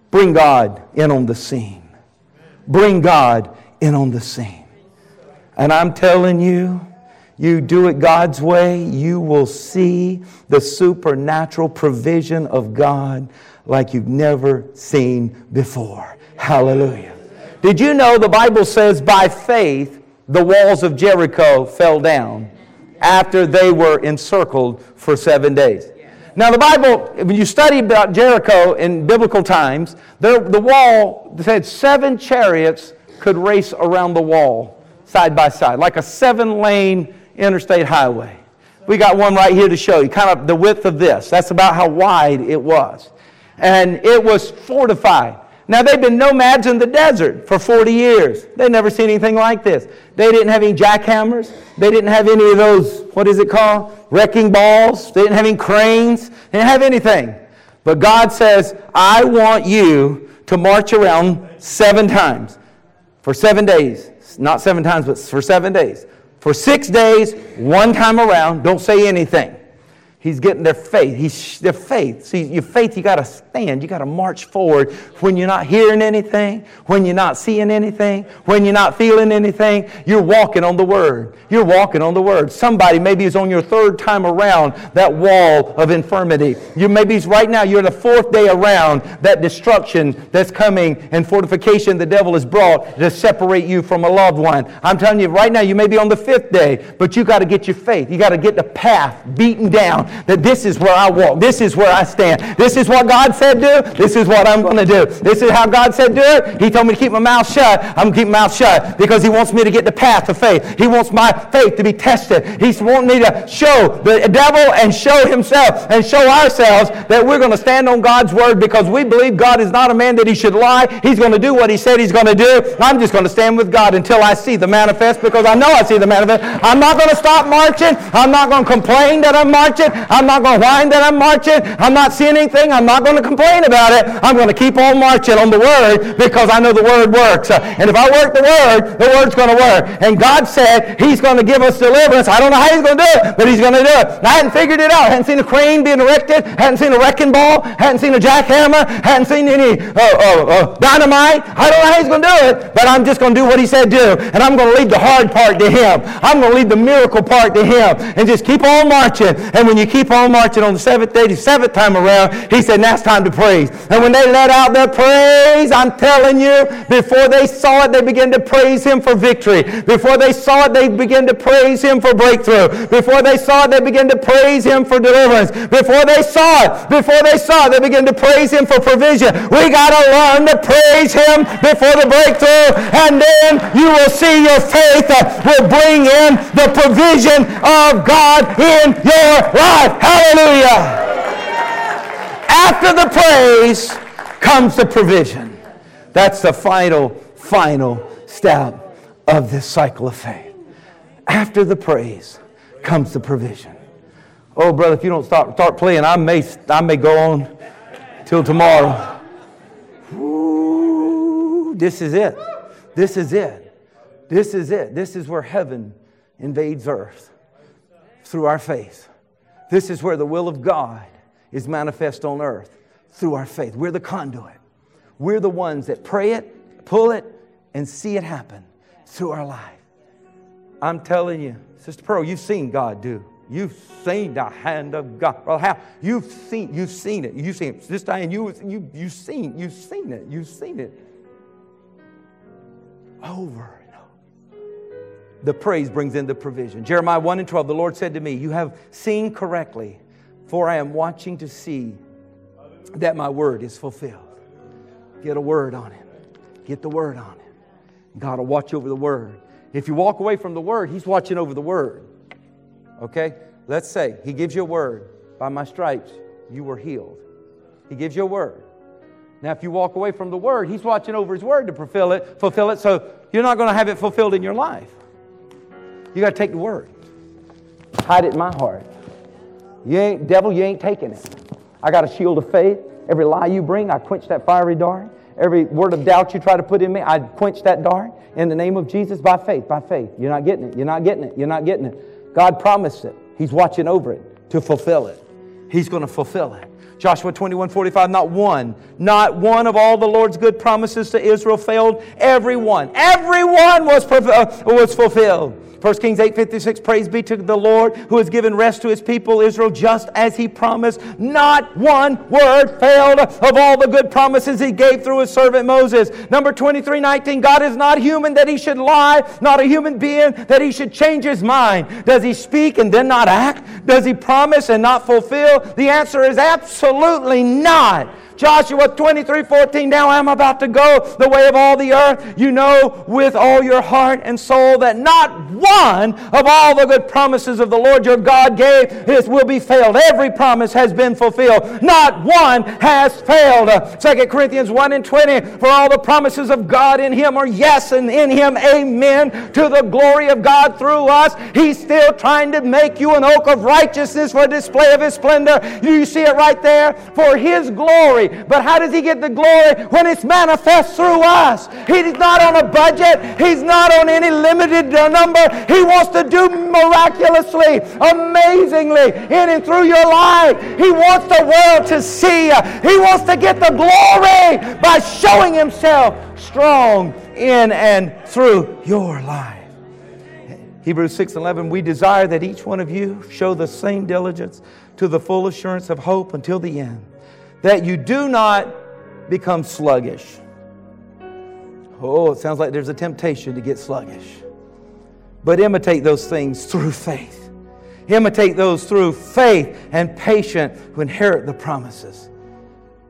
A: Bring God in on the scene. Bring God in on the scene. And I'm telling you, you do it God's way, you will see the supernatural provision of God like you've never seen before. Hallelujah. Did you know the Bible says by faith the walls of Jericho fell down after they were encircled for seven days? Now, the Bible, when you study about Jericho in biblical times, the, the wall said seven chariots could race around the wall side by side, like a seven lane interstate highway. We got one right here to show you, kind of the width of this. That's about how wide it was. and it was fortified. Now, they've been nomads in the desert for 40 years. They'd never seen anything like this. They didn't have any jackhammers. They didn't have any of those, what is it called? Wrecking balls. They didn't have any cranes. They didn't have anything. But God says, I want you to march around seven times for seven days. Not seven times, but for seven days. For six days, one time around, don't say anything. He's getting their faith. He's their faith. See, your faith, you got to stand. You got to march forward when you're not hearing anything, when you're not seeing anything, when you're not feeling anything. You're walking on the Word. You're walking on the Word. Somebody maybe is on your third time around that wall of infirmity. You maybe right now you're the fourth day around that destruction that's coming and fortification the devil has brought to separate you from a loved one. I'm telling you right now you may be on the fifth day, but you got to get your faith. You got to get the path beaten down that this is where I walk. This is where I stand. This is what God said do. This is what I'm going to do. This is how God said do it. He told me to keep my mouth shut. I'm keeping my mouth shut because He wants me to get the path of faith. He wants my faith to be tested. He's wanting me to show the devil and show Himself and show ourselves that we're going to stand on God's word because we believe God is not a man that He should lie. He's going to do what He said He's going to do. I'm just going to stand with God until I see the manifest because I know I see the manifest. I'm not going to stop marching. I'm not going to complain that I'm marching. I'm not going to whine that I'm marching. I'm not seeing anything. I'm not going to complain about it. I'm going to keep on marching on the Word because I know the Word works. And if I work the Word, the Word's going to work. And God said He's going to give us deliverance. I don't know how He's going to do it, but He's going to do it. I hadn't figured it out. I hadn't seen a crane being erected. Hadn't seen a wrecking ball. Hadn't seen a jackhammer. Hadn't seen any uh, uh, uh, dynamite. I don't know how He's going to do it, but I'm just going to do what He said do. And I'm going to leave the hard part to Him. I'm going to leave the miracle part to Him. And just keep on marching. And when you keep on marching on the seventh day, the seventh time around, he said, now it's time to praise. And when they let out their praise, I'm telling you, before they saw it, they began to praise him for victory. Before they saw it, they began to praise him for breakthrough. Before they saw it, they began to praise him for deliverance. Before they saw it, before they saw it, they began to praise him for provision. We got to learn to praise him before the breakthrough, and then you will see your faith will bring in the provision of God in your life. Hallelujah. After the praise comes the provision. That's the final, final step of this cycle of faith. After the praise comes the provision. Oh, brother, if you don't start, start playing, I may, I may go on till tomorrow. Ooh, this is it. This is it. This is it. This is where heaven invades earth through our faith. This is where the will of God is manifest on earth through our faith. We're the conduit. We're the ones that pray it, pull it, and see it happen through our life. I'm telling you, Sister Pearl, you've seen God do. You've seen the hand of God. Well, how you've seen you've seen it. You've seen it. This Diane, you you you've seen you've seen it. You've seen it over the praise brings in the provision. Jeremiah 1 and 12, the Lord said to me, You have seen correctly, for I am watching to see that my word is fulfilled. Get a word on it. Get the word on it. God will watch over the word. If you walk away from the word, He's watching over the word. Okay? Let's say He gives you a word. By my stripes, you were healed. He gives you a word. Now, if you walk away from the word, He's watching over His word to fulfill it, fulfill it, so you're not going to have it fulfilled in your life. You got to take the word. Hide it in my heart. You ain't, devil, you ain't taking it. I got a shield of faith. Every lie you bring, I quench that fiery dart. Every word of doubt you try to put in me, I quench that dart in the name of Jesus by faith, by faith. You're not getting it. You're not getting it. You're not getting it. God promised it. He's watching over it to fulfill it. He's going to fulfill it. Joshua 21, 45, not one, not one of all the Lord's good promises to Israel failed. Every one, every one was, uh, was fulfilled. 1 Kings 8:56 Praise be to the Lord who has given rest to his people Israel just as he promised. Not one word failed of all the good promises he gave through his servant Moses. Number 23:19 God is not human that he should lie, not a human being that he should change his mind. Does he speak and then not act? Does he promise and not fulfill? The answer is absolutely not. Joshua 23 14, now I'm about to go the way of all the earth. You know with all your heart and soul that not one of all the good promises of the Lord your God gave is, will be failed. Every promise has been fulfilled. Not one has failed. Uh, 2 Corinthians 1 and 20, for all the promises of God in him are yes, and in him amen, to the glory of God through us. He's still trying to make you an oak of righteousness for display of his splendor. You see it right there? For his glory. But how does he get the glory? When it's manifest through us. He's not on a budget. He's not on any limited number. He wants to do miraculously, amazingly in and through your life. He wants the world to see. you. He wants to get the glory by showing himself strong in and through your life. Hebrews 6:11 we desire that each one of you show the same diligence to the full assurance of hope until the end that you do not become sluggish. Oh, it sounds like there's a temptation to get sluggish. But imitate those things through faith. Imitate those through faith and patience who inherit the promises.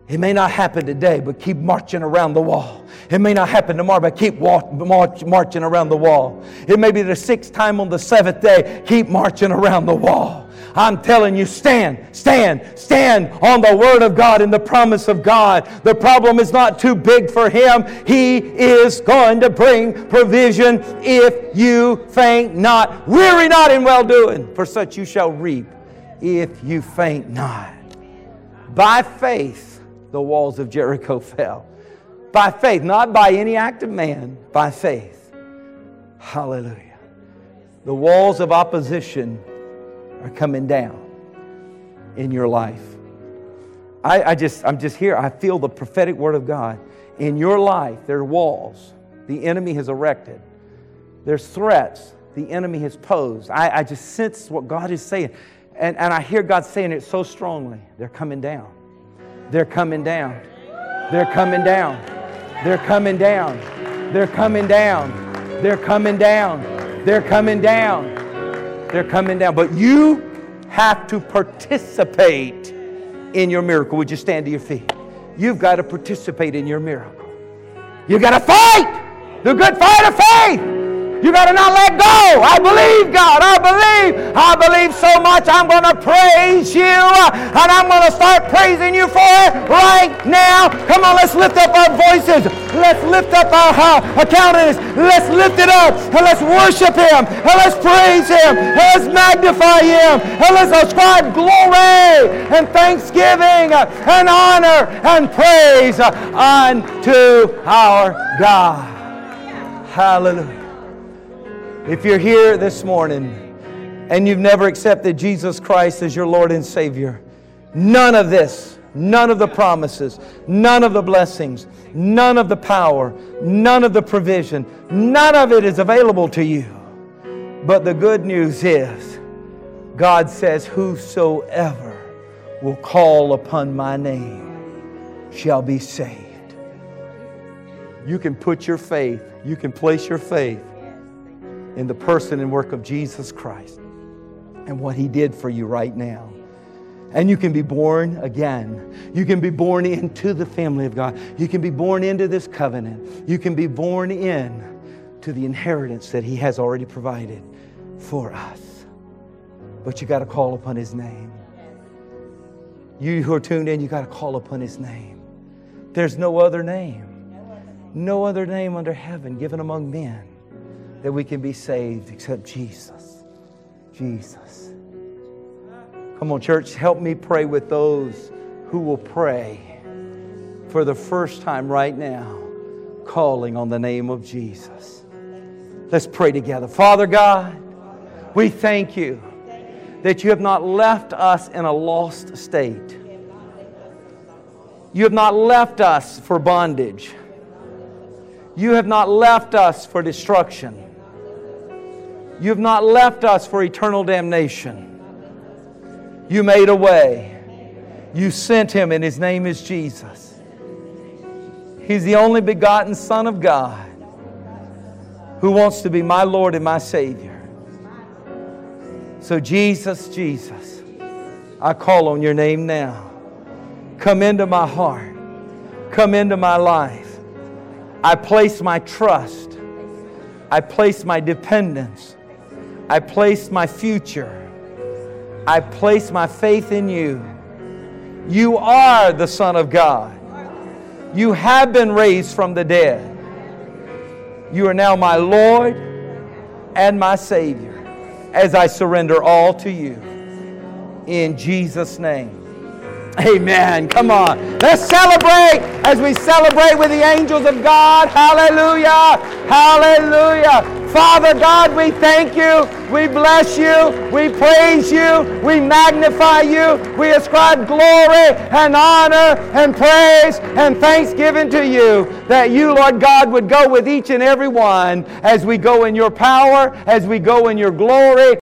A: It may not happen today, but keep marching around the wall. It may not happen tomorrow, but keep walk, march, marching around the wall. It may be the sixth time on the seventh day, keep marching around the wall. I'm telling you, stand, stand, stand on the Word of God and the promise of God. The problem is not too big for Him. He is going to bring provision if you faint not. Weary not in well doing, for such you shall reap if you faint not. By faith, the walls of Jericho fell. By faith, not by any act of man, by faith. Hallelujah. The walls of opposition are coming down in your life. I, I just, I'm just here. I feel the prophetic word of God. In your life, there are walls the enemy has erected, there's threats the enemy has posed. I, I just sense what God is saying. And, and I hear God saying it so strongly. They're coming down. They're coming down. They're coming down. They're coming down. They're coming down. They're coming down. They're coming down. They're coming down. But you have to participate in your miracle. Would you stand to your feet? You've got to participate in your miracle. You've got to fight the good fight of faith. You better not let go. I believe, God. I believe. I believe so much. I'm going to praise you. And I'm going to start praising you for it right now. Come on, let's lift up our voices. Let's lift up our, our countenance. Let's lift it up. And let's worship Him. And let's praise Him. And let's magnify Him. And let's ascribe glory and thanksgiving and honor and praise unto our God. Hallelujah. If you're here this morning and you've never accepted Jesus Christ as your Lord and Savior, none of this, none of the promises, none of the blessings, none of the power, none of the provision, none of it is available to you. But the good news is, God says, Whosoever will call upon my name shall be saved. You can put your faith, you can place your faith in the person and work of Jesus Christ and what He did for you right now. And you can be born again. You can be born into the family of God. You can be born into this covenant. You can be born in to the inheritance that He has already provided for us. But you got to call upon His name. You who are tuned in, you got to call upon His name. There's no other name, no other name under heaven given among men that we can be saved except Jesus. Jesus. Come on, church, help me pray with those who will pray for the first time right now, calling on the name of Jesus. Let's pray together. Father God, we thank you that you have not left us in a lost state. You have not left us for bondage. You have not left us for destruction. You have not left us for eternal damnation. You made a way. You sent him, and his name is Jesus. He's the only begotten Son of God who wants to be my Lord and my Savior. So, Jesus, Jesus, I call on your name now. Come into my heart, come into my life. I place my trust, I place my dependence I place my future. I place my faith in you. You are the Son of God. You have been raised from the dead. You are now my Lord and my Savior as I surrender all to you. In Jesus' name. Amen. Come on. Let's celebrate as we celebrate with the angels of God. Hallelujah. Hallelujah. Father God, we thank you. We bless you. We praise you. We magnify you. We ascribe glory and honor and praise and thanksgiving to you that you, Lord God, would go with each and every one as we go in your power, as we go in your glory.